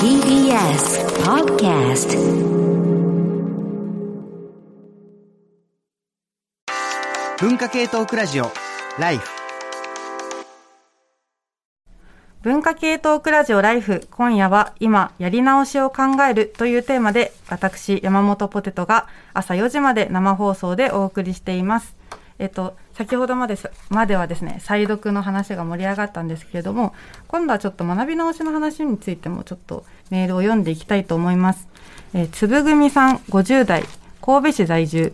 TBS Podcast 文化系トークラジオライフ。文化系トークラジオライフ今夜は今やり直しを考えるというテーマで私山本ポテトが朝4時まで生放送でお送りしていますえっと先ほどまでまではですね再読の話が盛り上がったんですけれども今度はちょっと学び直しの話についてもちょっとメールを読んでいきたいと思います。えー、つぶぐみさん50代神戸市在住。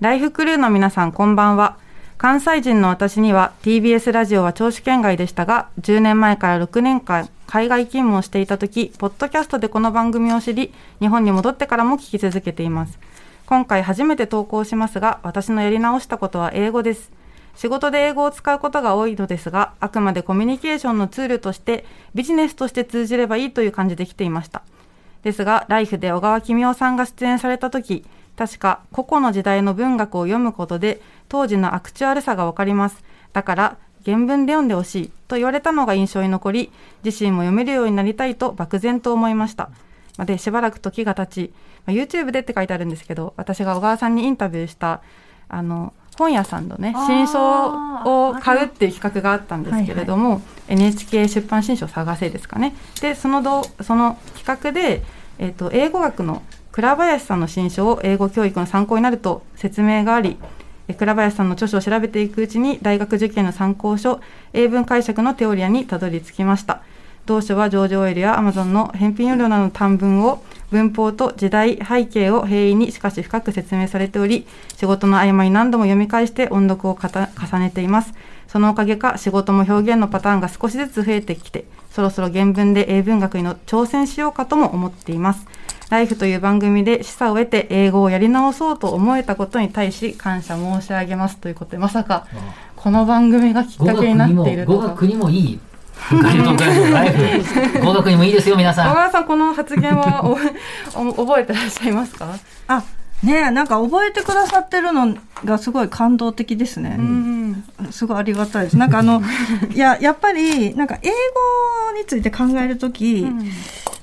ライフクルーの皆さんこんばんは。関西人の私には TBS ラジオは聴取圏外でしたが10年前から6年間海外勤務をしていた時ポッドキャストでこの番組を知り日本に戻ってからも聞き続けています。今回初めて投稿しますが私のやり直したことは英語です仕事で英語を使うことが多いのですがあくまでコミュニケーションのツールとしてビジネスとして通じればいいという感じで来ていましたですがライフで小川公夫さんが出演された時確か個々の時代の文学を読むことで当時のアクチュアルさがわかります。だから原文で読んでほしいと言われたのが印象に残り、自身も読めるようになりたいと漠然と思いました。で、しばらく時が経ち、YouTube でって書いてあるんですけど、私が小川さんにインタビューした、あの、本屋さんのね、新書を買うっていう企画があったんですけれども、はいはい、NHK 出版新書探せですかね。で、そのどその企画で、えっ、ー、と、英語学の倉林さんの新書を英語教育の参考になると説明があり、倉林さんの著書を調べていくうちに大学受験の参考書英文解釈のテオリアにたどり着きました同書はジョージ・オエルやアマゾンの返品要領などの短文を文法と時代背景を平易にしかし深く説明されており仕事の合間に何度も読み返して音読を重ねています。そのおかげか仕事も表現のパターンが少しずつ増えてきてそろそろ原文で英文学にの挑戦しようかとも思っています。ライフという番組で示唆を得て英語をやり直そうと思えたことに対し感謝申し上げますということでまさかこの番組がきっかけになっていると語学にもいい語学にもいいですよ皆さん小川さんこの発言は覚えてらっしゃいますか？あねなんか覚えてくださってるのがすごい感動的ですね。すごいありがたいです。なんかあの、い や、やっぱり、なんか英語について考えるとき、うん、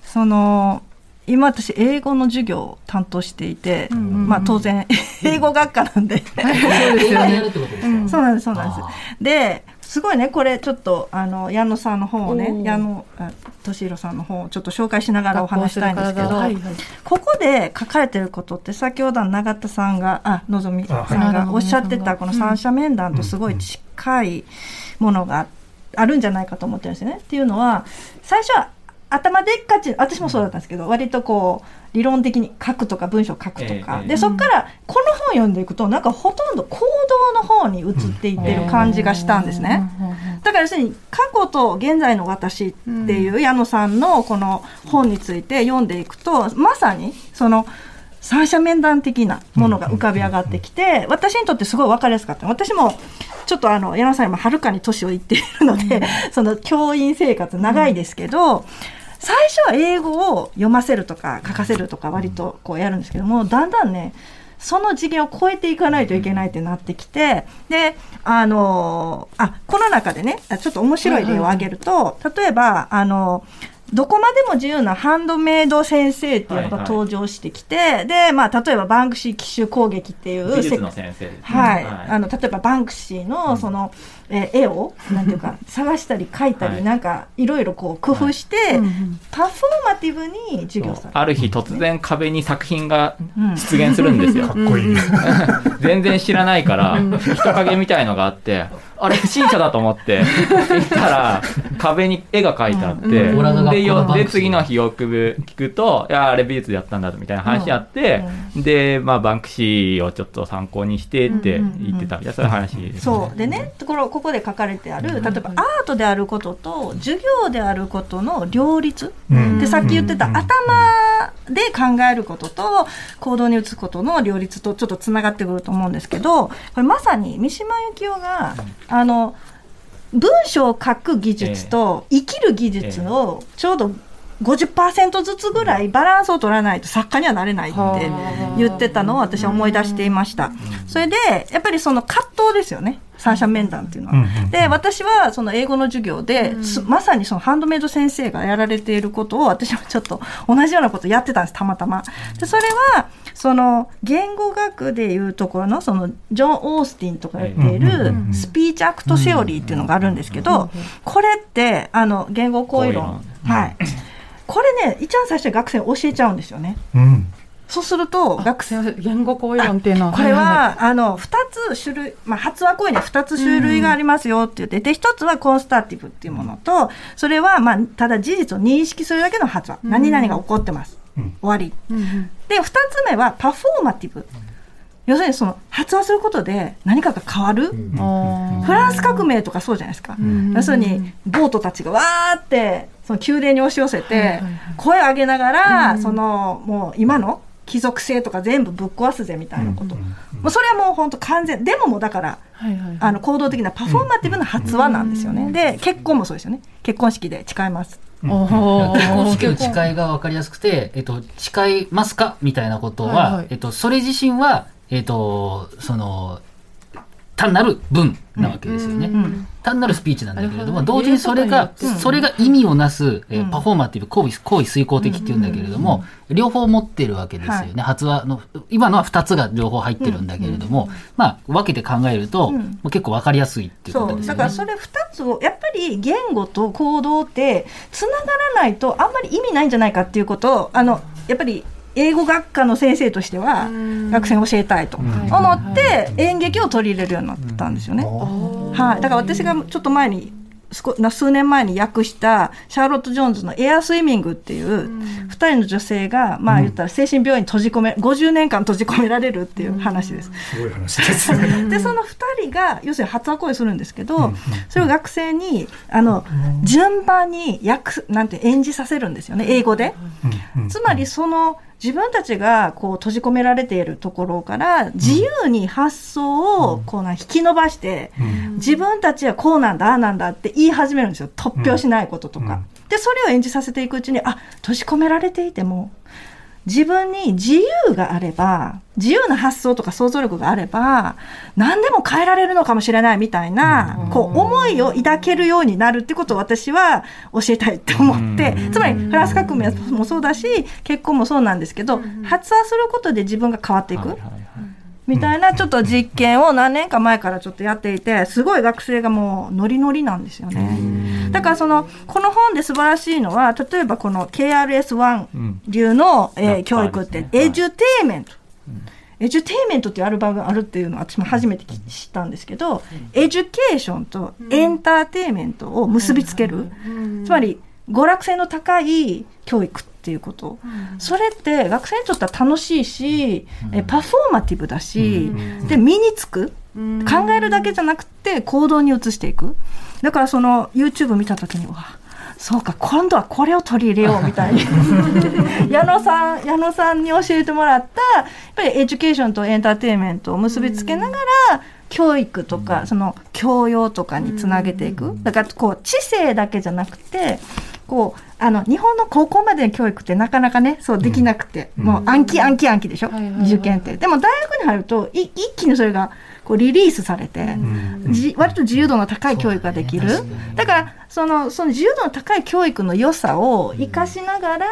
その、今私英語の授業を担当していて、うんうんうん、まあ当然英語学科なんで、そうですよね。そうなんですそうなんです。ですごいねこれちょっとあの矢野さんの本をね矢野敏弘さんの本をちょっと紹介しながらお話したいんですけど、はいはい、ここで書かれてることって先ほど永田さんがあのぞみさんがおっしゃってたこの三者面談とすごい近いものがあるんじゃないかと思ってるんですよね。っていうのは最初は頭でっかち私もそうだったんですけど、割とこう理論的に書くとか文章書くとか、でそこからこの本読んでいくとなんかほとんど行動の方に移っていってる感じがしたんですね。だから要するに過去と現在の私っていう矢野さんのこの本について読んでいくとまさにその三者面談的なものが浮かび上がってきて、私にとってすごい分かりやすかった。私もちょっとあの矢野さんよりもはるかに年をいっているので、その教員生活長いですけど、最初は英語を読ませるとか書かせるとか割とこうやるんですけどもだんだんねその次元を超えていかないといけないってなってきてであのあこの中でねちょっと面白い例を挙げると、例えばあのどこまでも自由なハンドメイド先生っていうのが登場してきて、はいはい、で、まあ、例えばバンクシー奇襲攻撃っていう。美術の先生、ね、はい。あの、例えばバンクシーの、その、うん、え絵を、なんていうか、探したり描いたり、はい、なんか、いろいろこう工夫して、はい、パフォーマティブに授業される、ある日突然壁に作品が出現するんですよ。かっこいい。全然知らないから、人影みたいのがあって、あれ不審者だと思って行ったら壁に絵が描いてあって、うん、でよで次の日よく聞くといやあれ美術でやったんだみたいな話あって、うん、で、まあ、バンクシーをちょっと参考にしてって言ってたみたいなそういう話です、ね、そう。でねところここで書かれてある例えばアートであることと授業であることの両立、でさっき言ってた頭で考えることと行動に移すことの両立とちょっとつながってくると思うんですけどこれまさに三島由紀夫があの文章を書く技術と生きる技術をちょうど50%ずつぐらいバランスを取らないと作家にはなれないって言ってたのを私は思い出していました。それで、やっぱりその葛藤ですよね。三者面談っていうのは。で、私はその英語の授業で、まさにそのハンドメイド先生がやられていることを私もちょっと同じようなことやってたんです、たまたま。で、それは、その言語学でいうところのそのジョン・オースティンとか言っているスピーチアクトセオリーっていうのがあるんですけど、これってあの言語行為論、はい、これね一番最初に学生に教えちゃうんですよね。うん。そうすると学生言語行為論っていうの。はこれは、あの2つ種類、まあ、発話行為には2つ種類がありますよって言ってで1つはコンスタティブっていうものとそれは、まあ、ただ事実を認識するだけの発話、何々が起こってます、終わり、で2つ目はパフォーマティブ、要するにその発話することで何かが変わる、フランス革命とかそうじゃないですか、要するにボートたちがわーってその宮殿に押し寄せて、声を上げながら、そのもう今の貴族性とか全部ぶっ壊すぜみたいなこと、もうそれはもう本当完全でももうだから、あの行動的なパフォーマティブな発話なんですよね、で結婚もそうですよね。結婚式で誓います。結婚式の誓いが分かりやすくて、えっと、誓いますか？みたいなことは、はいはい、えっと、それ自身は、えっと、その単なる文なわけですよね。うんうん、単なるスピーチなんだけれども、同時にそれが、それが意味をなす、えー、パフォーマティブ、行為、行為遂行的っていうんだけれども、両方持ってるわけですよね。はい、発話の、今のは2つが両方入ってるんだけれども、まあ、分けて考えると、結構分かりやすいっていうことですよね。だからそれ2つを、やっぱり言語と行動って、つながらないとあんまり意味ないんじゃないかっていうことを、あの、やっぱり英語学科の先生としては学生に教えたいと思って演劇を取り入れるようになったんですよね。はい、だから私がちょっと前に数年前に訳したシャーロット・ジョーンズの「エアスイミング」っていう2人の女性がまあ言ったら精神病院に閉じ込め50年間閉じ込められるっていう話です。すごい話ですね。でその2人が要するに発話行為するんですけどそれを学生にあの順番に訳なんて演じさせるんですよね。英語で。つまりその自分たちがこう閉じ込められているところから自由に発想をこうな引き伸ばして、自分たちはこうなんだああなんだって言い始めるんですよ。突拍しないこととか。でそれを演じさせていくうちにあ閉じ込められていても自分に自由があれば自由な発想とか想像力があれば何でも変えられるのかもしれないみたいな、こう思いを抱けるようになるってことを私は教えたいって思って、つまりフランス革命もそうだし結婚もそうなんですけど、発話することで自分が変わっていく。みたいなちょっと実験を何年か前からちょっとやっていてすごい学生がもうノリノリなんですよね。だからそのこの本で素晴らしいのは例えばこの KRS-1 流の、えー、教育ってエデュテイメント。Edutainment っていうアルバムがあるっていうのは私も初めて知ったんですけど、 education とエンターテイメントを結びつける、つまり娯楽性の高い教育っていうこと、うん、それって学生にとっては楽しいし、うん、え performative だし、うん、で身につく、考えるだけじゃなくて行動に移していくだからその YouTube 見た時にわそうか今度はこれを取り入れようみたいに 矢野さん矢野さんに教えてもらったやっぱり education とエンターテインメントを結びつけながら、教育とか、その教養とかにつなげていく。だからこう知性だけじゃなくてこうあの日本の高校までの教育ってなかなかねそうできなくて、うん、もう暗記暗記暗記でしょ、受験って。でも大学に入ると一気にそれがこうリリースされて、うん、じ割と自由度の高い教育ができる、ね、だからそのその自由度の高い教育の良さを生かしながら、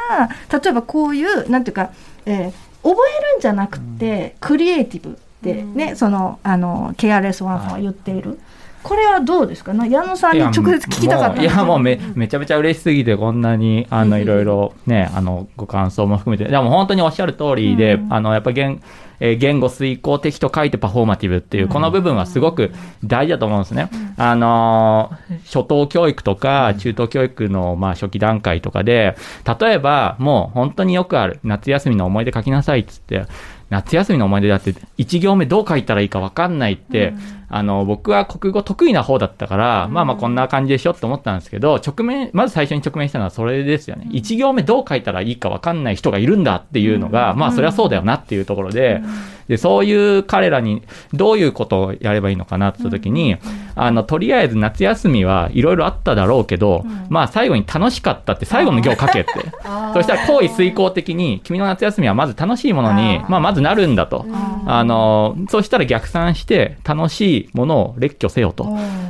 例えばこういうなんていうか、えー、覚えるんじゃなくて、クリエイティブってね、そのあの KRS-1 さんは言っている。これはどうですか？矢野さんに直接聞きたかったいやもうめ めちゃめちゃ嬉しすぎてこんなにあのいろいろねあのご感想も含めて。でも本当におっしゃる通りで、うん、あのやっぱ言えー、言語遂行的と書いてパフォーマティブっていう、この部分はすごく大事だと思うんですね。あのー、初等教育とか中等教育のまあ初期段階とかで、例えばもう本当によくある夏休みの思い出書きなさいっつって、夏休みの思い出だって1行目どう書いたらいいか分かんないって、うん、あの、僕は国語得意な方だったから、うん、まあまあこんな感じでしょって思ったんですけど、直面、まず最初に直面したのはそれですよね。1行目どう書いたらいいか分かんない人がいるんだっていうのが、まあそれはそうだよなっていうところで、で、そういう彼らにどういうことをやればいいのかなって時に、あの、とりあえず夏休みはいろいろあっただろうけど、まあ最後に楽しかったって最後の行書けって。そしたら行為遂行的に、君の夏休みはまず楽しいものに、まあまずなるんだと。あの、そうしたら逆算して楽しいものを列挙せよと。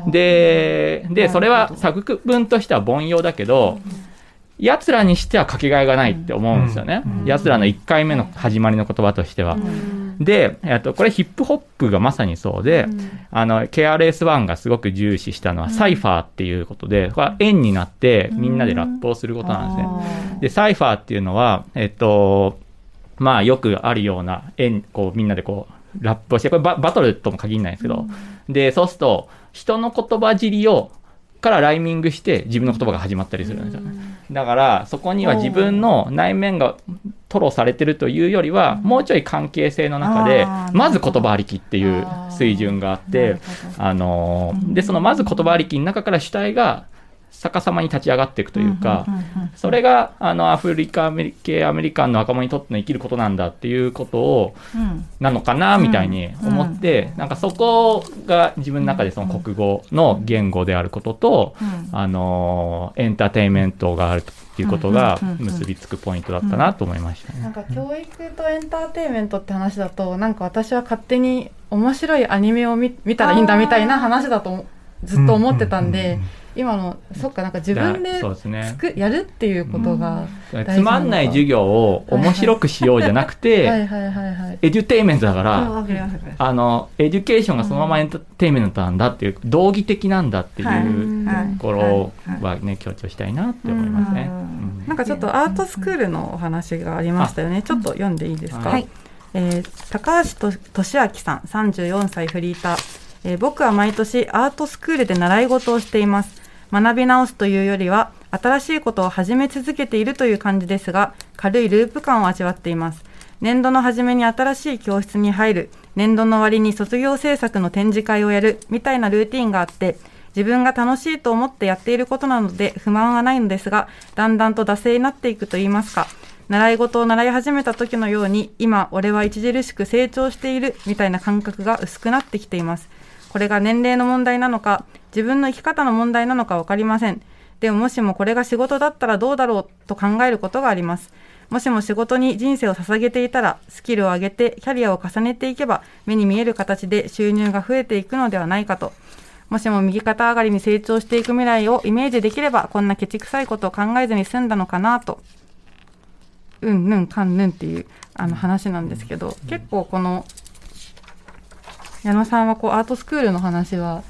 で、で、それは作文としては凡庸だけど、奴らにしてはかけがえがないって思うんですよね。奴らの1回目の始まりの言葉としては。で、えっと、これヒップホップがまさにそうで、あの、KRS-1 がすごく重視したのはサイファーっていうことで、これは円になってみんなでラップをすることなんですね。で、サイファーっていうのは、えっと、まあよくあるような円、こうみんなでこう、ラップをして、これババトルとも限らないんですけど、で、そうすると、人の言葉尻をからライミングして自分の言葉が始まったりするんですよね。だからそこには自分の内面が吐露されてるというよりはもうちょい関係性の中でまず言葉ありきっていう水準があってあのでそのまず言葉ありきの中から主体が逆さまに立ち上がっていくというか、それがあのアフリカ系アメリカンの若者にとっての生きることなんだっていうことを、なのかなみたいに思って、なんかそこが自分の中でその国語の言語であることと、あのエンターテインメントがあるっていうことが結びつくポイントだったなと思いました、ね。なんか教育とエンターテインメントって話だとなんか私は勝手に面白いアニメを見見たらいいんだみたいな話だとずっと思ってたんで。今のそっかなんか自分でつく、ね、やるっていうことが、うん、つまんない授業を面白くしようじゃなくて edutainment だから、あの education がそのままエンターテイメントなんだっていう同義的なんだってい。うところはね強調したいなって思いますね。なんかちょっとアートスクールのお話がありましたよね。ちょっと読んでいいですか？はい、えー、高橋俊明さん、34歳フリーター。えー、僕は毎年アートスクールで習い事をしています。学び直すというよりは新しいことを始め続けているという感じですが軽いループ感を味わっています年度の初めに新しい教室に入る年度の終わりに卒業制作の展示会をやるみたいなルーティンがあって自分が楽しいと思ってやっていることなので不満はないのですがだんだんと惰性になっていくといいますか習い事を習い始めた時のように今俺は著しく成長しているみたいな感覚が薄くなってきていますこれが年齢の問題なのか、自分の生き方の問題なのか分かりません。でももしもこれが仕事だったらどうだろうと考えることがあります。もしも仕事に人生を捧げていたら、スキルを上げてキャリアを重ねていけば、目に見える形で収入が増えていくのではないかと。もしも右肩上がりに成長していく未来をイメージできれば、こんなケチくさいことを考えずに済んだのかなと。うんぬんかんぬんっていうあの話なんですけど、結構この矢野さんはこうアートスクールの話は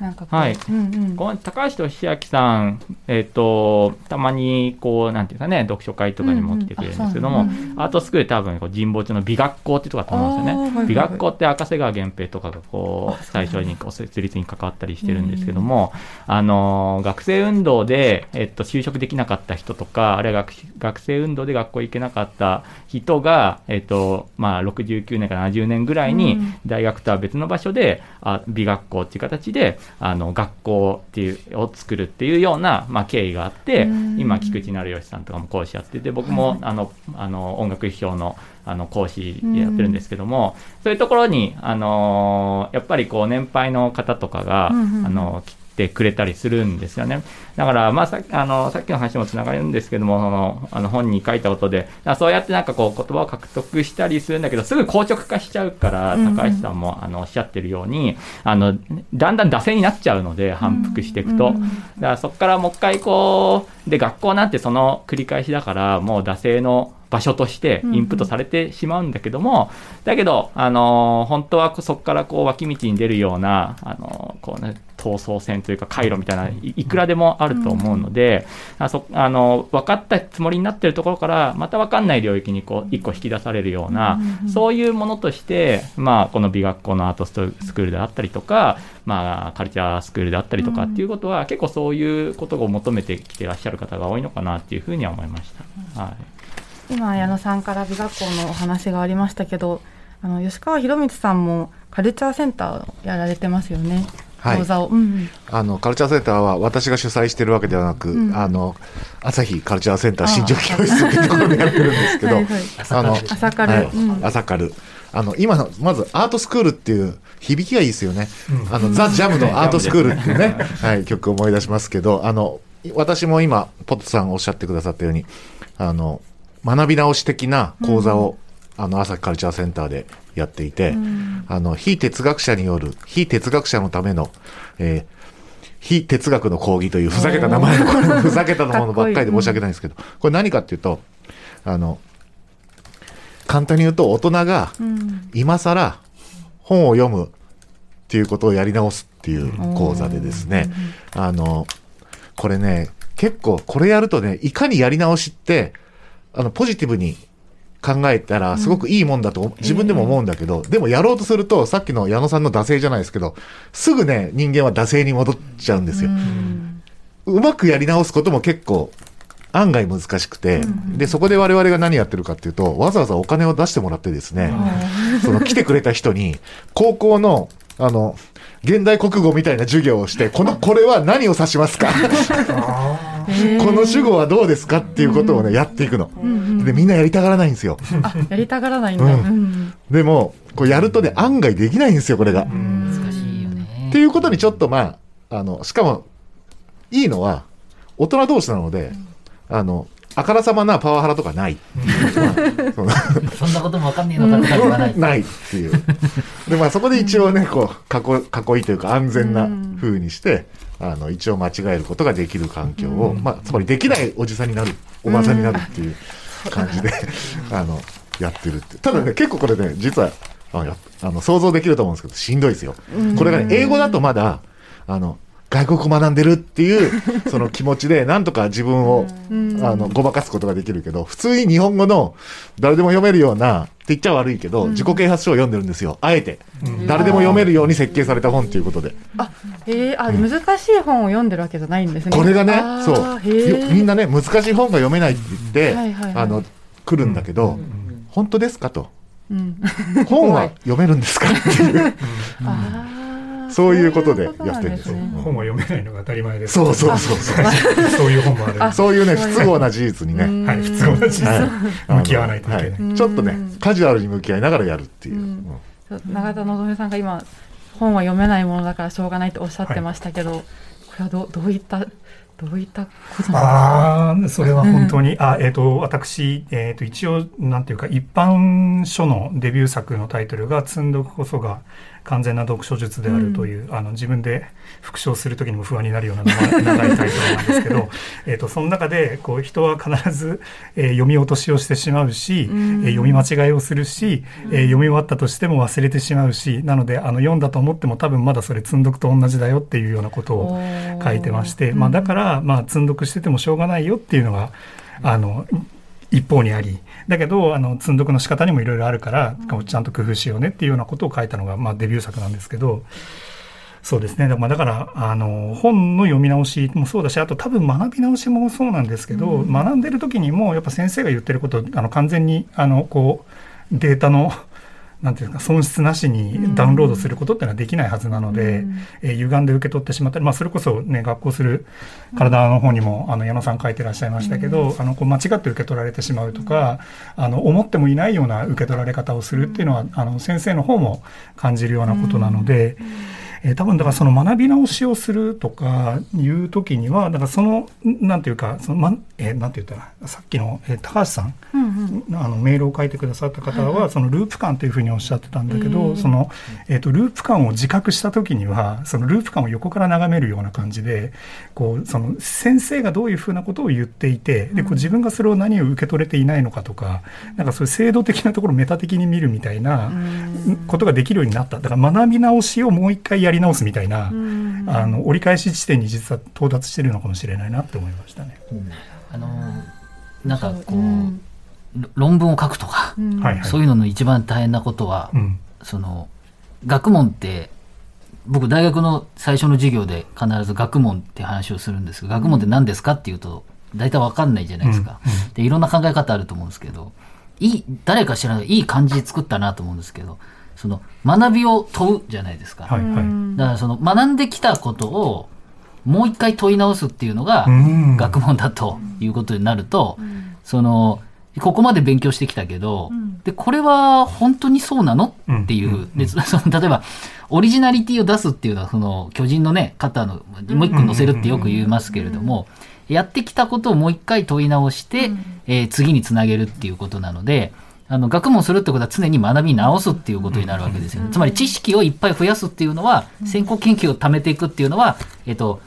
なんかはい、うんうん、この高橋俊明さん、えっ、ー、と、たまに、こう、なんていうかね、読書会とかにも来てくれるんですけども、うんうん、アートスクール多分、神保町の美学校っていうとこだと思うんですよね。美学校って赤瀬川源平とかが、こう、最初にこう設立に関わったりしてるんですけども、うん、あの、学生運動で、えっと、就職できなかった人とか、あるいは学学生運動で学校行けなかった人が、えっと、まあ、69年から70年ぐらいに、大学とは別の場所で、あ美学校っていう形で、あの学校っていうを作るっていうような、まあ、経緯があって今菊池成吉さんとかも講師やってて僕も、あのあの音楽批評のあの講師やってるんですけども、そういうところに、あのやっぱりこう年配の方とかが、あの来てくれたりするんですよね。だから、まあさあの、さっきの話もつながるんですけども、そのあの本に書いたことで、そうやってなんかこう言葉を獲得したりするんだけど、すぐ硬直化しちゃうから、高橋さんもあのおっしゃってるように、あの、だんだん惰性になっちゃうので、反復していくと。だからそこからもう一回こう、で、学校なんてその繰り返しだから、もう惰性の場所としてインプットされてしまうんだけども、だけど、あの本当はそこからこう脇道に出るような、あのこうね、闘争戦というか回路みたいないくらでもあると思うので、うん、あそあの分かったつもりになってるところからまた分かんない領域にこう一個引き出されるような、うん、そういうものとして、まあ、この美学校のアートスクールであったりとか、まあ、カルチャースクールであったりとかっていうことは、うん、結構そういうことを求めてきてらっしゃる方が多いのかなっていうふうには思いました。はい今矢野さんから美学校のお話がありましたけどあの吉川博光さんもカルチャーセンターやられてますよね。講座を、はいうんうん、あのカルチャーセンターは私が主催しているわけではなく、うん、あの朝日カルチャーセンター新庄教室というところでやってるんですけど、あの朝カル、はい。うん、朝カル。あの今のまずアートスクールっていう響きがいいですよね、うん、あのザ・ジャムのアートスクールっていうね、はい、曲を思い出しますけどあの私も今ポットさんおっしゃってくださったようにあの学び直し的な講座をあの朝日カルチャーセンターでやっていて、あの非哲学者による非哲学者のための、えー非哲学の講義というふざけた名前の ふざけたものばっかりで申し訳ないんですけど、これ何かっていうとあの簡単に言うと大人が今更本を読むっていうことをやり直すっていう講座でですね、あのこれね結構これやるとねいかにやり直しってあのポジティブに考えたらすごくいいもんだと自分でも思うんだけど、でもやろうとするとさっきの矢野さんの惰性じゃないですけどすぐね人間は惰性に戻っちゃうんですよ。うまくやり直すことも結構案外難しくて、でそこで我々が何やってるかっていうとわざわざお金を出してもらってですね、その来てくれた人に高校のあの現代国語みたいな授業をしてこのこれは何を指しますか？この主語はどうですかっていうことをねやっていくの、でみんなやりたがらないんですよ。あやりたがらないんだ、うん。でもこうやるとね案外できないんですよこれが、難しいよね。っていうことにちょっとまああのしかもいいのは大人同士なので、あのあからさまなパワハラとかないそんなこともわかんねえのかって言わないないっていう。で、まあそこで一応ね、こう、囲い囲いというか安全な風にして、あの、一応間違えることができる環境を、まあ、つまりできないおじさんになる、おばさんになるっていう感じで、あの、やってるって。ただね、結構これね、実は、あの想像できると思うんですけど、しんどいですよ。これがね、英語だとまだ、あの、外国語学んでるっていう その気持ちでなんとか自分をあのごまかすことができるけど普通に日本語の誰でも読めるようなって言っちゃ悪いけど自己啓発書を読んでるんですよ。あえて。誰でも読めるように設計された本ということで。あへえあ難しい本を読んでるわけじゃないんですね。これがねそう。みんなね難しい本が読めないって言ってあの来るんだけど本当ですかと。うん。本は 読めるんですかっていう そういうことでやってるんですね本は読めないのが当たり前です。そうそうそうそうそう。いう本もある。はそういうね不都合な事実にね。い、普通の事実。はい。向き合わないといけない。はい。ちょっとねカジュアルに向き合いながらやるっていう、うん。うん。そう永田のぞみさんが今本は読めないものだからしょうがないとおっしゃってましたけど、これはどうどういったどういったことなんああ、それは本当に、あ、えっ、と、私、えっ、と、一応、なんていうか、一般書のデビュー作のタイトルが、積んどくこそが完全な読書術であるという、あの、自分で復唱するときにも不安になるような長いタイトルなんですけど、えっと、その中で、こう、人は必ず、えー読み落としをしてしまうし、えー読み間違いをするし、えー読み終わったとしても忘れてしまうし、なので、あの、読んだと思っても多分まだそれ積んどくと同じだよっていうようなことを、書いてまして、まあ、だから、まあ、積んどくしててもしょうがないよっていうのがあの一方にありだけどあの積んどくの仕方にもいろいろあるから、こうちゃんと工夫しようねっていうようなことを書いたのが、まあ、デビュー作なんですけど。そうですね。だからだから、あの、本の読み直しもそうだし、あと多分学び直しもそうなんですけど、学んでる時にも、やっぱ先生が言ってること、あの、完全に、あの、こう、データの、なんていうか損失なしにダウンロードすることっていうのはできないはずなので、えー歪んで受け取ってしまったり、まあ、それこそね学校する体の方にもあの矢野さん書いてらっしゃいましたけど、あのこう間違って受け取られてしまうとか、あの思ってもいないような受け取られ方をするっていうのは、あの先生の方も感じるようなことなので。えー多分だからその学び直しをするとかいう時にはだからそのなんていうかその、まえーなんて言ったらさっきの、えー高橋さんあのメールを書いてくださった方は、そのループ感というふうにおっしゃってたんだけど、その、えっ、と、ループ感を自覚した時には、そのループ感を横から眺めるような感じで、こう、その先生がどういうふうなことを言っていて、で、こう自分がそれを何を受け取れていないのかとか、なんかそういう制度的なところをメタ的に見るみたいなことができるようになった。だから学び直しをもう一回やり直すみたいな、あの、折り返し地点に実は到達してるのかもしれないなって思いましたね。あのなんかこう、ろ論文を書くとか。そういうのの一番大変なことは、うん。その学問って僕大学の最初の授業で必ず学問って話をするんですが学問って何ですかっていうと大体わかんないじゃないですか、うん。うん。でいろんな考え方あると思うんですけどいい誰か知らないいい漢字作ったなと思うんですけどその学びを問うじゃないですか、はいはい。だからその学んできたことをもう一回問い直すっていうのがうん。学問だということになると、そのここまで勉強してきたけど、でこれは本当にそうなの？うんっていう、うん。でその例えばオリジナリティを出すっていうのはその巨人のね肩のもう一個乗せるってよく言いますけれども、やってきたことをもう一回問い直して、えー次につなげるっていうことなのであの学問するってことは常に学び直すっていうことになるわけですよね。つまり知識をいっぱい増やすっていうのは、先行研究を貯めていくっていうのは、えっと、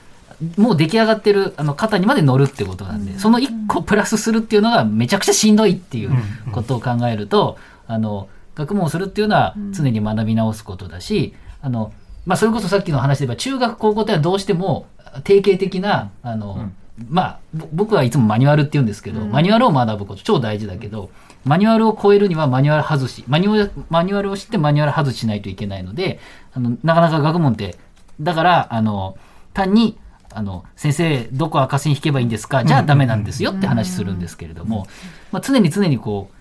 もう出来上がってるあの方にまで乗るってことなんで、その1個プラスするっていうのがめちゃくちゃしんどいっていうことを考えると、あの、学問をするっていうのは常に学び直すことだし、あの、まあ、それこそさっきの話で言えば、中学、高校ではどうしても定型的な、あの、まあ、僕はいつもマニュアルって言うんですけど、マニュアルを学ぶこと超大事だけど、マニュアルを超えるにはマニュアル外し、マニュアル、マニュアルを知ってマニュアル外しないといけないので、あの、なかなか学問って、だから、あの、単に、あの、先生、どこ赤線引けばいいんですか？じゃあダメなんですよって話するんですけれども、まあ、常に常にこう、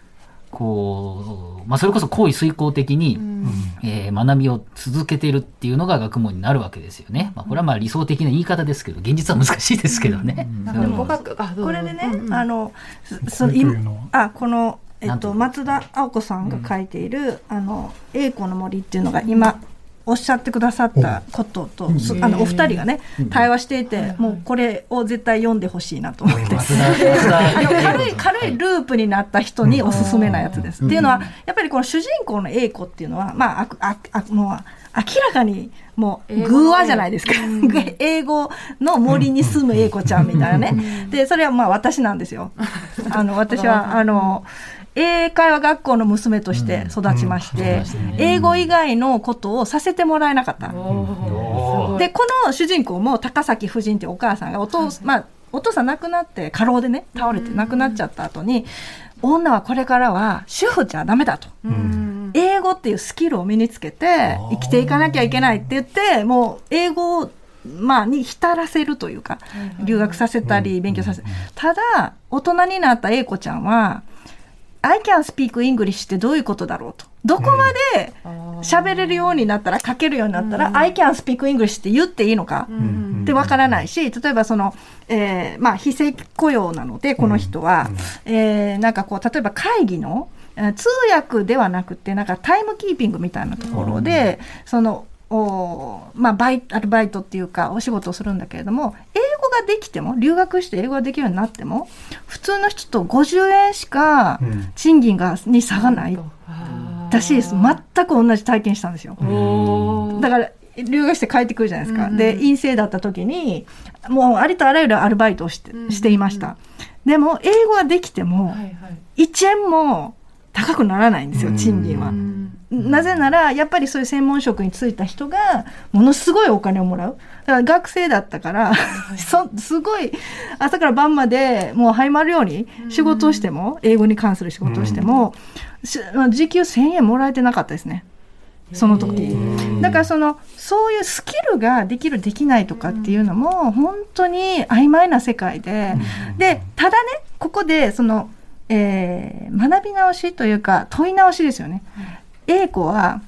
こう、まあ、それこそ行為遂行的に、うん、えー、学びを続けているっていうのが学問になるわけですよね。まあ、これはまあ理想的な言い方ですけど、現実は難しいですけどね。これでね、あの、そ今、あ、この、えっと、松田青子さんが書いている、あの、栄光の森っていうのが今、おっしゃってくださったことと、あのお二人がね、対話していて、もうこれを絶対読んでほしいなと思って、あの軽い軽いループになった人におすすめなやつです。っていうのは、やっぱりこの主人公の英子っていうのは、まあ、ああもう明らかにもう偶話じゃないですか。英語の森に住む英子ちゃんみたいなね。で、それはまあ私なんですよ。あの、私は、あの、英会話学校の娘として育ちまして、英語以外のことをさせてもらえなかった。で、この主人公も高崎夫人っていうお母さんがお父、まあ、お父さん亡くなって過労でね倒れて亡くなっちゃった後に女はこれからは主婦じゃダメだと、英語っていうスキルを身につけて生きていかなきゃいけないって言ってもう英語をまあ、に浸らせるというか、留学させたり、勉強させ、ただ、大人になった英子ちゃんは、I can speak English ってどういうことだろうと。どこまで喋れるようになったら、書けるようになったら、I can speak English って言っていいのかってわからないし、例えばその、えー、まあ、非正規雇用なので、この人は、えー、なんかこう、例えば会議の、通訳ではなくて、なんかタイムキーピングみたいなところで、その、おまあ、バイアルバイトっていうかお仕事をするんだけれども英語ができても留学して英語ができるようになっても普通の人と50円しか賃金が、に差がない、だし全く同じ体験したんですよ。だから留学して帰ってくるじゃないですか。うん、で陰性だった時にもうありとあらゆるアルバイトをしてしていました。でも英語ができても1円も高くならないんですよ賃金は。なぜなら、やっぱりそういう専門職に就いた人が、ものすごいお金をもらう。だから学生だったから、そすごい、朝から晩まで、もうはいまるように仕事をしても、英語に関する仕事をしても、時給1000円もらえてなかったですね。その時。だからその、そういうスキルができる、できないとかっていうのも、本当に曖昧な世界で、で、ただね、ここで、その、えー、学び直しというか問い直しですよね。英子は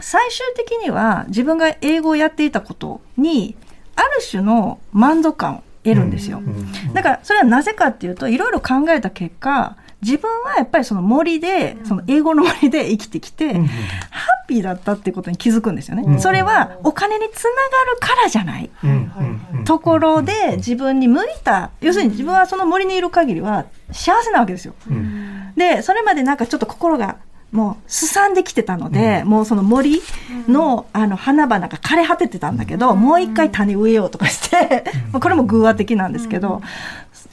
最終的には自分が英語をやっていたことにある種の満足感を得るんですよ。だからそれはなぜかっていうといろいろ考えた結果自分はやっぱりその森で、その英語の森で生きてきて、ハッピーだったっていうことに気づくんですよね。それはお金につながるからじゃない。ところで自分に向いた、要するに自分はその森にいる限りは幸せなわけですよ。で、それまでなんかちょっと心がもうすさんできてたので、うん、もうその森のあの花々が枯れ果ててたんだけど、うん、もう一回種植えようとかして、うん、これも偶話的なんですけど、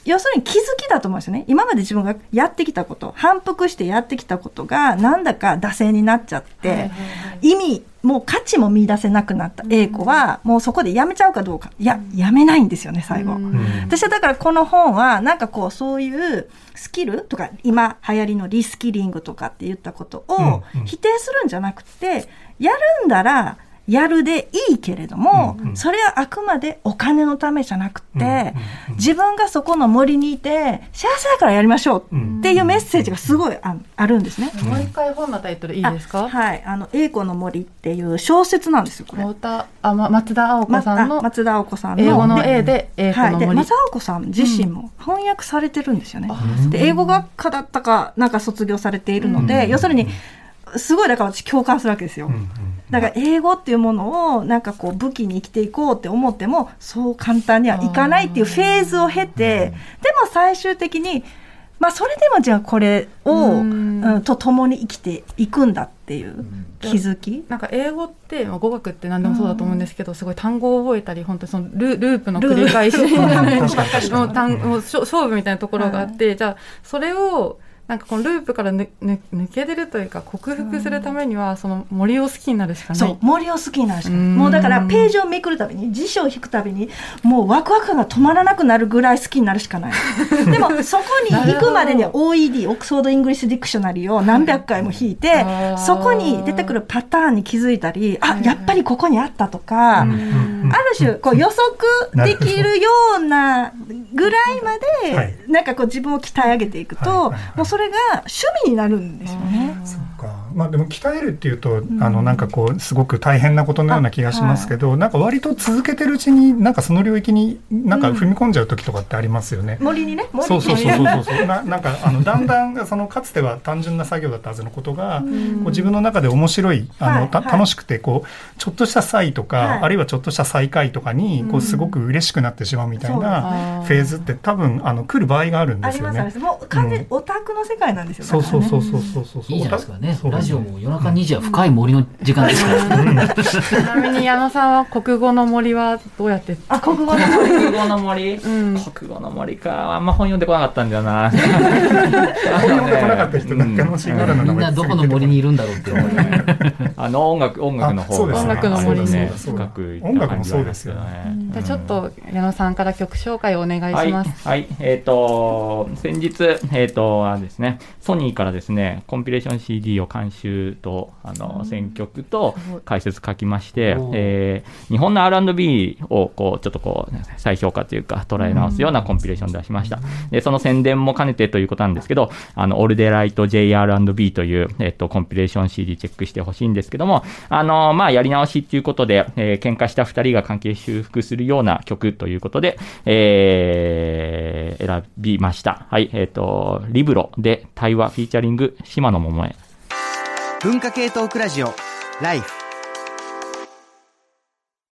要するに気づきだと思うんですよね。今まで自分がやってきたこと、反復してやってきたことが、なんだか惰性になっちゃって、意味、もう価値も見出せなくなった。A 子は、もうそこでやめちゃうかどうか。いや、やめないんですよね、最後。私はだからこの本は、なんかこう、そういうスキルとか、今流行りのリスキリングとかって言ったことを否定するんじゃなくて、やるんだら、やるでいいけれども、うんうん、それはあくまでお金のためじゃなくて、うんうん、自分がそこの森にいて、幸せだからやりましょうっていうメッセージがすごいああるんですね。もう一回本のタイトルいいですか？はい。あの、栄子の森っていう小説なんですよ、これ。あ、ま、松田青子さんの、松田青子さんの。英語の A で栄子の森。はい、で、松田青子さん自身も翻訳されてるんですよね。うん、で、英語学科だったか、なんか卒業されているので、要するに、すごいだから私共感するわけですよ。だから英語っていうものをなんかこう武器に生きていこうって思ってもそう簡単にはいかないっていうフェーズを経て、でも最終的にまあそれでもじゃあこれを、うん。と共に生きていくんだっていう気づき、なんか英語って、まあ、語学って何でもそうだと思うんですけど、すごい単語を覚えたり本当にそのルループの繰り返しもう単もう勝負みたいなところがあって、じゃあそれをなんかこのループからぬぬ抜け出るというか克服するためにはその森を好きになるしかない。そう森を好きになるしかない。もうだからページをめくるたびに辞書を引くたびにもうワクワク感が止まらなくなるぐらい好きになるしかない。でもそこに行くまでには OED Oxford English Dictionary を何百回も引いて、そこに出てくるパターンに気づいたりあやっぱりここにあったとか、ある種こう予測できるようなぐらいまで、なんかこう自分を鍛え上げていくと、もうそれが趣味になるんですよね。そうか。まあでも鍛えるっていうと、うん、あのなんかこうすごく大変なことのような気がしますけど、はい、なんか割と続けてるうちになんかその領域になんか踏み込んじゃう時とかってありますよね。うん、森にね。森そうそうそうそうそう。ななんかあのだんだんそのかつては単純な作業だったはずのことが、うん、こう自分の中で面白いあの、はい、楽しくてこうちょっとした際とか、はい、あるいはちょっとした再会とかにこうすごく嬉しくなってしまうみたいなフェーズって多分あの来る場合があるんですよね。もう完全にオタクの世界なんですよ。そうそうそうそうそうそう。いいじゃないですかね。ラジオも夜中2時は深い森の時間ですから。ちなみに矢野さんは国語の森はどうやって？あ、国語の森。国語の森、うん、国語の森か。あんま本読んでこなかったんだよな。本読んでこなかった人なんかのシンガルみんなどこの森にいるんだろうって思い あの音楽、音楽の方が。音楽の森ね。深く音楽もそうですよね。じゃちょっと矢野さんから曲紹介をお願いします。はい。えっと、先日、えっと、あですね、ソニーからですね、コンピレーション CD を監修と、あの、選曲と解説書きまして、えー、日本の R&B を、こう、ちょっとこう、再評価というか、捉え直すようなコンピレーション出しました。で、その宣伝も兼ねてということなんですけど、あの、オルデライト JR&B という、えっと、コンピレーション CD チェックしてほしいんですけども、あの、まあ、やり直しっていうことで、えー、喧嘩した二人が関係修復するような曲ということで、えー、選びました。はい、えっ、と、リブロで対話フィーチャリング島野桃江。文化系トークラジオライフ。